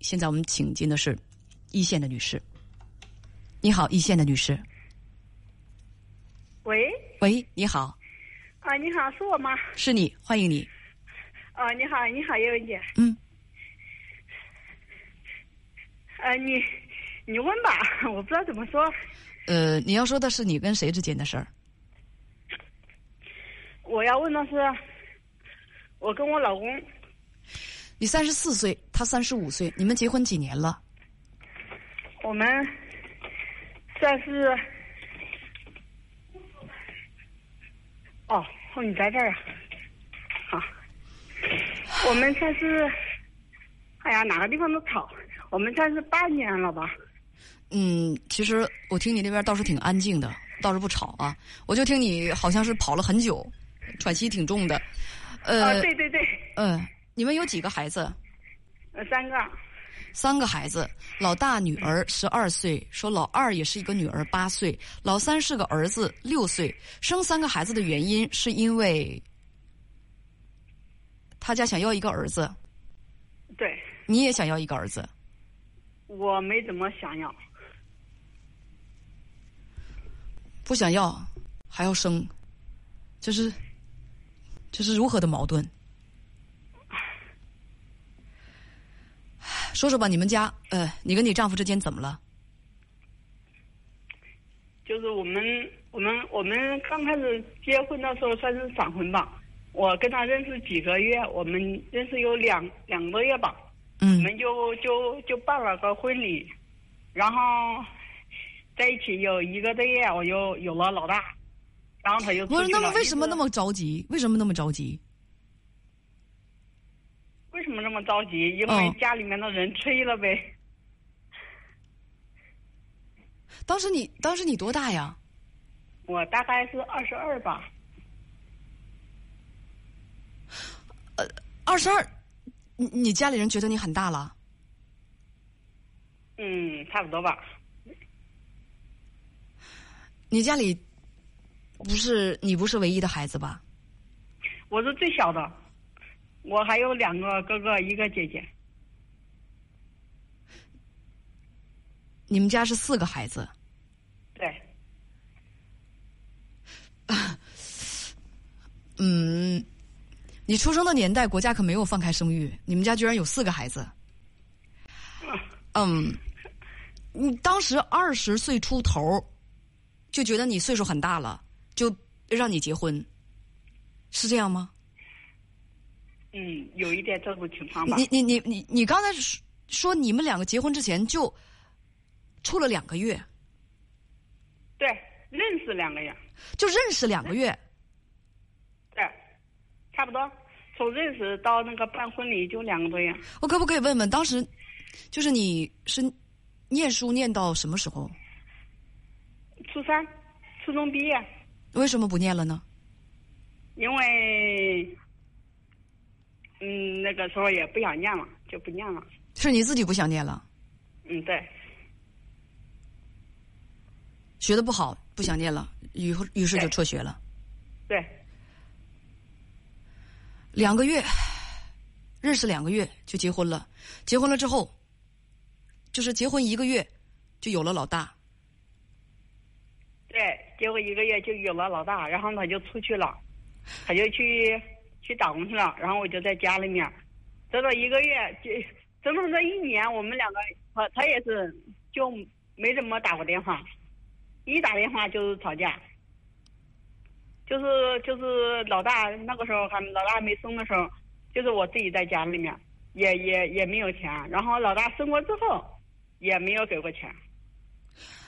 现在我们请进的是一线的女士。你好，一线的女士。喂，喂，你好，啊，你好，是我吗？是你，欢迎你。啊，你好，你好，叶文姐。嗯，呃，你你问吧，我不知道怎么说。呃，你要说的是你跟谁之间的事儿？我要问的是，我跟我老公，你三十四岁，他三十五岁，你们结婚几年了？我们算是，哦，哦，你在这儿啊？好，我们算是，哎呀，哪个地方都吵。我们算是半年了吧？嗯，其实我听你那边倒是挺安静的，倒是不吵啊。我就听你好像是跑了很久，喘息挺重的。啊，呃，对对对，嗯，你们有几个孩子？呃，三个，三个孩子，老大女儿十二岁，说老二也是一个女儿八岁，老三是个儿子六岁。生三个孩子的原因是因为他家想要一个儿子，对，你也想要一个儿子。我没怎么想要。不想要，还要生，这是这是如何的矛盾？说说吧，你们家呃，你跟你丈夫之间怎么了？就是我们我们我们刚开始结婚的时候算是闪婚吧，我跟他认识几个月，我们认识有两两个月吧，嗯我嗯们就就就办了个婚礼，然后在一起有一个多月，我就有了老大，然后他就不是，那么为什么那么着急？为什么那么着急？为什么那么着急？因为嗯家里面的人催了呗。当时你当时你多大呀？我大概是二十二吧，呃二十二，你你家里人觉得你很大了？嗯，差不多吧。你家里不是你不是唯一的孩子吧？我是最小的，我还有两个哥哥，一个姐姐。你们家是四个孩子，对，嗯，你出生的年代，国家可没有放开生育，你们家居然有四个孩子。嗯，你当时二十岁出头，就觉得你岁数很大了，就让你结婚，是这样吗？嗯，有一点这种情况吧。你你你你你刚才说说你们两个结婚之前就处了两个月，对，认识两个月，就认识两个月，对，差不多。从认识到那个办婚礼就两个多月。我可不可以问问，当时就是你是念书念到什么时候？初三，初中毕业，为什么不念了呢？因为，嗯，那个时候也不想念了，就不念了。是你自己不想念了，嗯，对，学的不好，不想念了，于于是就辍学了。对，两个月，认识两个月就结婚了。结婚了之后，就是结婚一个月就有了老大。对，结婚一个月就有了老大，然后他就出去了，他就去去打工去了，然后我就在家里面，整整一个月，就整整这一年，我们两个，他他也是就没怎么打过电话，一打电话就是吵架，就是就是老大那个时候还老大还没生的时候，就是我自己在家里面，也也也没有钱，然后老大生过之后也没有给过钱，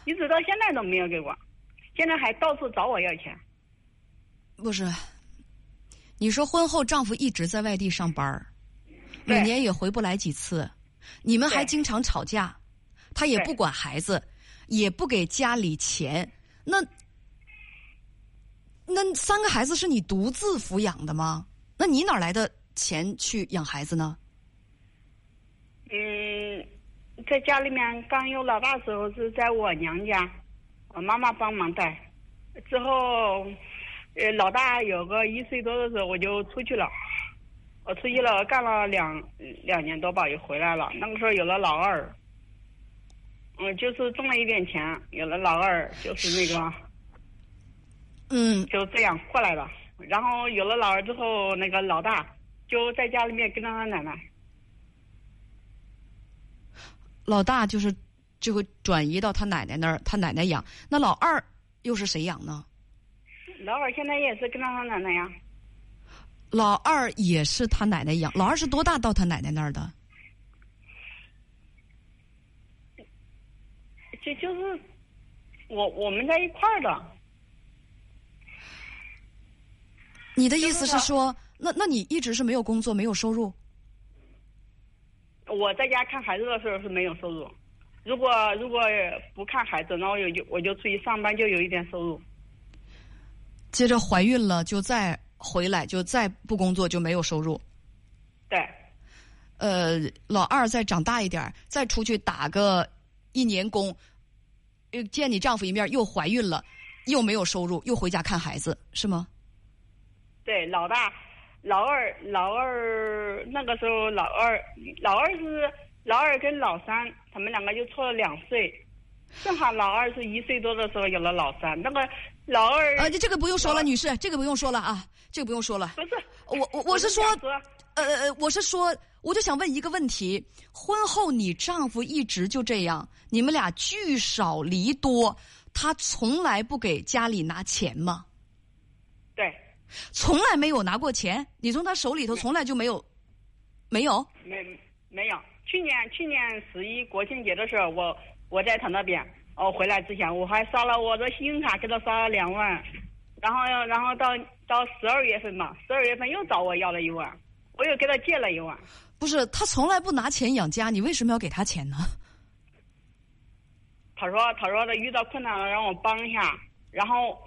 一直到现在都没有给过。现在还到处找我要钱。不是，你说婚后丈夫一直在外地上班儿每年也回不来几次，你们还经常吵架，他也不管孩子，也不给家里钱，那那三个孩子是你独自抚养的吗？那你哪来的钱去养孩子呢？嗯，在家里面刚有老大时候是在我娘家，我妈妈帮忙带。之后，呃，老大有个一岁多的时候我就出去了，我出去了，干了两两年多吧，又回来了。那个时候有了老二，嗯，就是挣了一点钱，有了老二，就是那个，嗯，就这样过来了。然后有了老二之后，那个老大就在家里面跟着他奶奶。老大就是就会转移到他奶奶那儿，他奶奶养。那老二又是谁养呢？老二现在也是跟着他奶奶呀。老二也是他奶奶养。老二是多大到他奶奶那儿的？就就是我我们在一块儿的。你的意思是说，那那你一直是没有工作，没有收入？我在家看孩子的时候是没有收入，如果如果不看孩子，那我有就我就出去上班，就有一点收入。接着怀孕了，就再回来，就再不工作，就没有收入。对，呃，老二再长大一点，再出去打个一年工，又见你丈夫一面，又怀孕了，又没有收入，又回家看孩子，是吗？对，老大。老二，老二那个时候，老二，老二是老二跟老三，他们两个就错了两岁，正好老二是一岁多的时候有了老三，那个老二呃，这个不用说了，女士，这个不用说了啊，这个不用说了。不是，我我我是说，呃呃，我是说，我就想问一个问题：婚后你丈夫一直就这样，你们俩聚少离多，他从来不给家里拿钱吗？对。从来没有拿过钱，你从他手里头从来就没有，没有，没没有。去年去年十一国庆节的时候，我我在他那边，哦，回来之前我还刷了我的信用卡给他刷了两万，然后然后到到十二月份嘛，十二月份又找我要了一万，我又给他借了一万。不是他从来不拿钱养家，你为什么要给他钱呢？他说他说他遇到困难了让我帮一下，然后。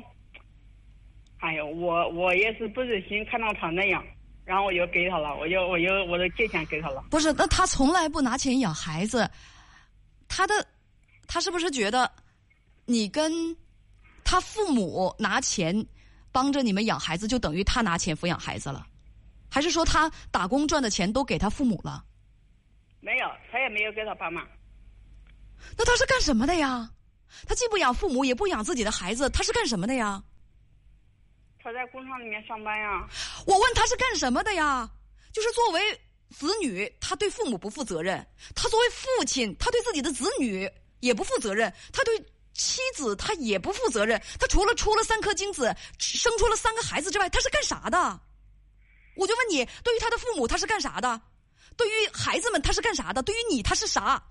哎呦，我我也是不忍心看到他那样，然后我就给他了，我就我就我就借钱给他了。不是，那他从来不拿钱养孩子，他的他是不是觉得你跟他父母拿钱帮着你们养孩子，就等于他拿钱抚养孩子了？还是说他打工赚的钱都给他父母了？没有，他也没有给他爸妈。那他是干什么的呀？他既不养父母，也不养自己的孩子，他是干什么的呀？他在工厂里面上班呀。我问他是干什么的呀？就是作为子女，他对父母不负责任；他作为父亲，他对自己的子女也不负责任；他对妻子，他也不负责任。他除了出了三颗精子，生出了三个孩子之外，他是干啥的？我就问你，对于他的父母，他是干啥的？对于孩子们，他是干啥的？对于你，他是啥？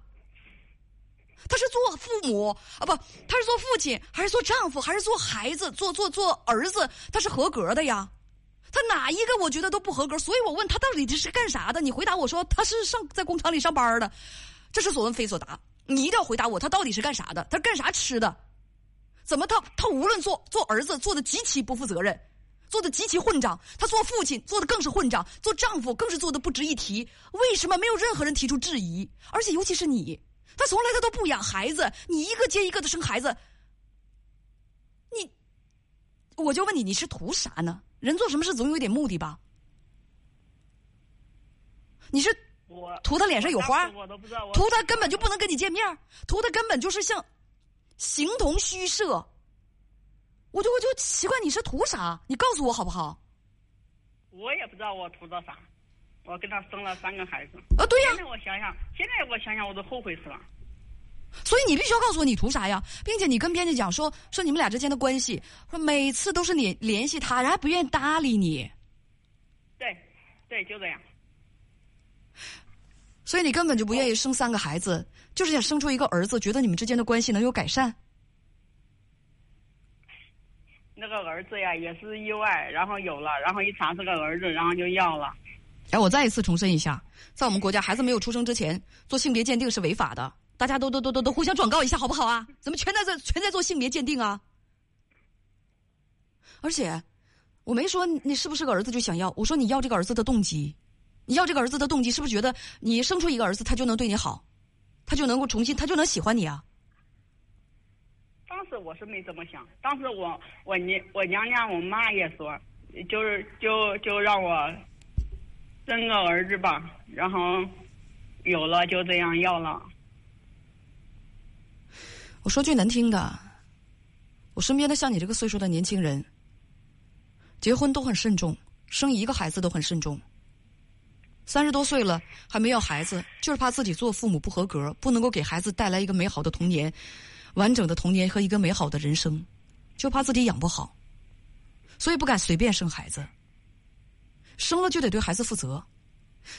他是做父母啊，不，他是做父亲，还是做丈夫，还是做孩子，做做做儿子？他是合格的呀，他哪一个我觉得都不合格，所以我问他到底他是干啥的？你回答我说他是上在工厂里上班的，这是所问非所答。你一定要回答我，他到底是干啥的？他干啥吃的？怎么他他无论做做儿子做的极其不负责任，做的极其混账，他做父亲做的更是混账，做丈夫更是做的不值一提。为什么没有任何人提出质疑？而且尤其是你。他从来他都不养孩子，你一个接一个的生孩子，你，我就问你，你是图啥呢？人做什么事总有点目的吧？你是图他脸上有花，图他根本就不能跟你见面，图他根本就是像形同虚设。我就我就奇怪你是图啥？你告诉我好不好？我也不知道我图的啥。我跟他生了三个孩子。啊，对呀。现在我想想，现在我想想，我都后悔死了。所以你必须要告诉我你图啥呀，并且你跟编辑讲说说你们俩之间的关系，说每次都是你联系他，然后不愿意搭理你。对，对，就这样。所以你根本就不愿意生三个孩子，就是想生出一个儿子，觉得你们之间的关系能有改善。那个儿子呀，也是意外，然后有了，然后一查是个儿子，然后就要了。哎，我再一次重申一下，在我们国家，孩子没有出生之前 做性别鉴定是违法的。大家都都都都都互相转告一下，好不好啊？怎么全在这全在做性别鉴定啊？而且，我没说你是不是个儿子就想要，我说你要这个儿子的动机，你要这个儿子的动机是不是觉得你生出一个儿子他就能对你好，他就能够重新他就能喜欢你啊？当时我是没这么想，当时我我娘我娘家我妈也说，就是就就让我。生个儿子吧，然后有了就这样要了。我说句难听的，我身边的像你这个岁数的年轻人，结婚都很慎重，生一个孩子都很慎重。三十多岁了还没要孩子，就是怕自己做父母不合格，不能够给孩子带来一个美好的童年、完整的童年和一个美好的人生，就怕自己养不好，所以不敢随便生孩子。生了就得对孩子负责，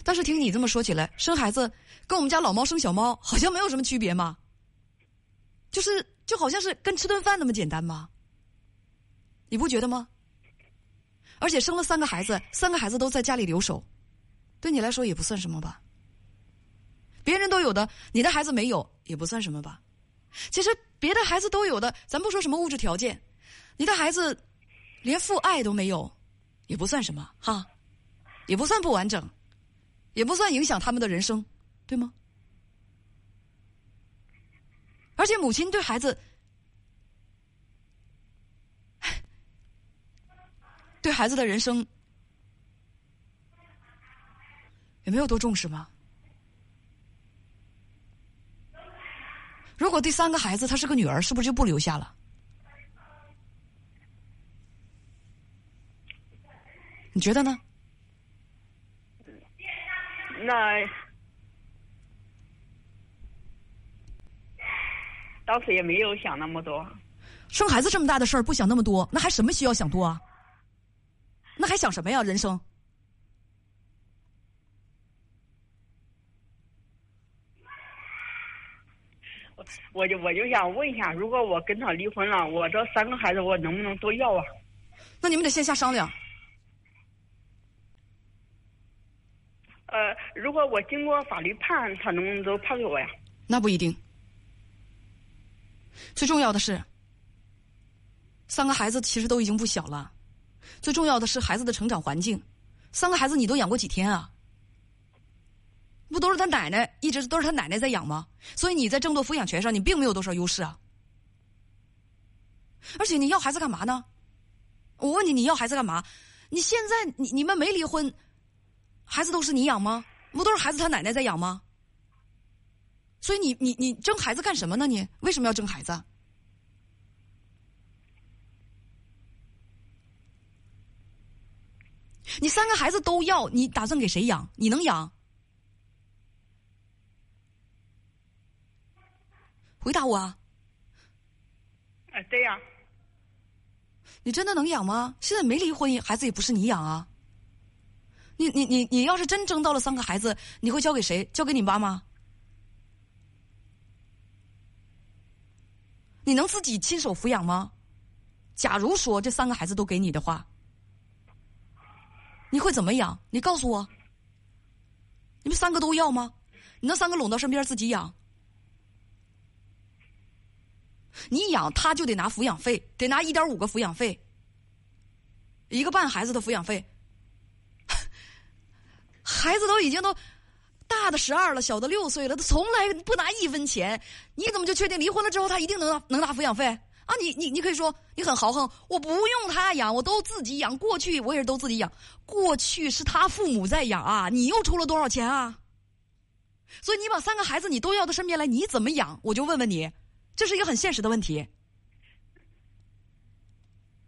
但是听你这么说起来，生孩子跟我们家老猫生小猫好像没有什么区别吗。就是就好像是跟吃顿饭那么简单吗？你不觉得吗？而且生了三个孩子，三个孩子都在家里留守，对你来说也不算什么吧？别人都有的，你的孩子没有，也不算什么吧？其实别的孩子都有的，咱不说什么物质条件，你的孩子连父爱都没有，也不算什么哈，也不算不完整，也不算影响他们的人生，对吗？而且母亲对孩子，对孩子的人生也没有多重视吗？如果第三个孩子她是个女儿，是不是就不留下了？你觉得呢？那。当时也没有想那么多，生孩子这么大的事儿不想那么多，那还什么需要想多啊？那还想什么呀？人生，我我就我就想问一下，如果我跟他离婚了，我这三个孩子我能不能都要啊？那你们得线下商量。呃，如果我经过法律判，他能不能都判给我呀？那不一定。最重要的是，三个孩子其实都已经不小了。最重要的是孩子的成长环境。三个孩子你都养过几天啊？不都是他奶奶一直都是他奶奶在养吗？所以你在争夺抚养权上你并没有多少优势啊。而且你要孩子干嘛呢？我问你你要孩子干嘛？你现在你你们没离婚，孩子都是你养吗？不都是孩子他奶奶在养吗？所以你你你争孩子干什么呢？你为什么要争孩子？你三个孩子都要，你打算给谁养？你能养？回答我啊！哎，对呀。你真的能养吗？现在没离婚，孩子也不是你养啊。你你你你要是真争到了三个孩子，你会交给谁？交给你妈吗？你能自己亲手抚养吗？假如说这三个孩子都给你的话，你会怎么养？你告诉我，你们三个都要吗？你那三个拢到身边自己养？你养他就得拿抚养费，得拿一点五个抚养费，一个半孩子的抚养费，孩子都已经都。大的十二了，小的六岁了，他从来不拿一分钱，你怎么就确定离婚了之后他一定能能拿抚养费啊？你你你可以说你很豪横，我不用他养，我都自己养。过去我也是都自己养，过去是他父母在养啊，你又出了多少钱啊？所以你把三个孩子你都要到身边来，你怎么养？我就问问你，这是一个很现实的问题。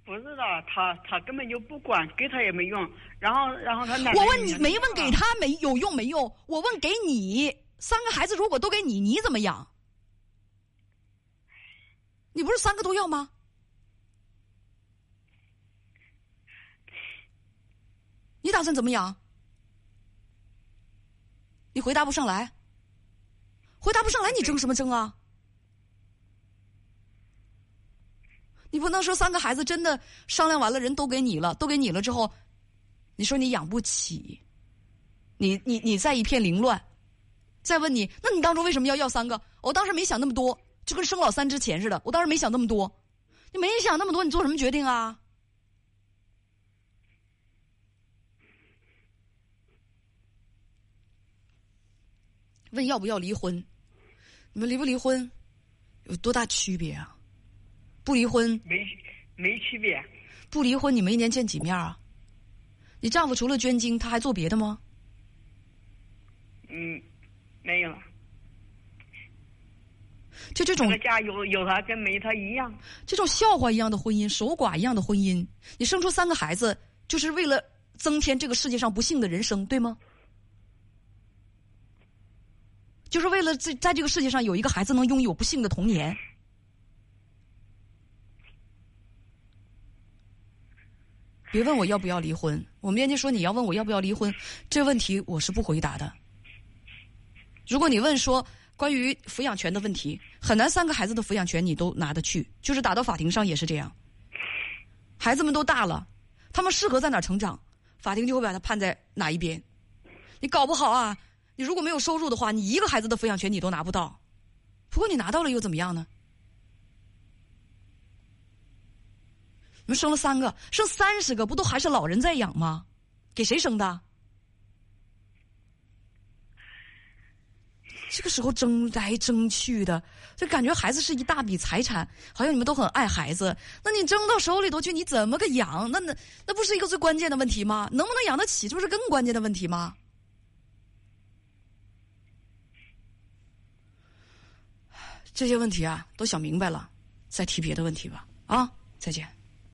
不是的，他他根本就不管，给他也没用。然后，然后他奶奶。我问你，没问给他没有用没用？我问给你，三个孩子如果都给你，你怎么养？你不是三个都要吗？你打算怎么养？你回答不上来，回答不上来，你争什么争啊？你不能说三个孩子真的商量完了，人都给你了，都给你了之后，你说你养不起，你你你在一片凌乱，再问你，那你当初为什么要要三个？我当时没想那么多，就跟生老三之前似的，我当时没想那么多，你没想那么多，你做什么决定啊？问要不要离婚？你们离不离婚有多大区别啊？不离婚没没区别，不离婚你们一年见几面啊？你丈夫除了捐精，他还做别的吗？嗯，没有了。就这种家有有他跟没他一样。这种笑话一样的婚姻，守寡一样的婚姻，你生出三个孩子，就是为了增添这个世界上不幸的人生，对吗？就是为了在在这个世界上有一个孩子能拥有不幸的童年。别问我要不要离婚，我们人家说你要问我要不要离婚，这问题我是不回答的。如果你问说关于抚养权的问题，很难三个孩子的抚养权你都拿得去，就是打到法庭上也是这样。孩子们都大了，他们适合在哪成长，法庭就会把他判在哪一边。你搞不好啊，你如果没有收入的话，你一个孩子的抚养权你都拿不到。不过你拿到了又怎么样呢？你们生了三个，生三十个，不都还是老人在养吗？给谁生的？这个时候争来争去的，就感觉孩子是一大笔财产，好像你们都很爱孩子。那你争到手里头去，你怎么个养？那那那不是一个最关键的问题吗？能不能养得起，这不是更关键的问题吗？这些问题啊，都想明白了，再提别的问题吧。啊，再见。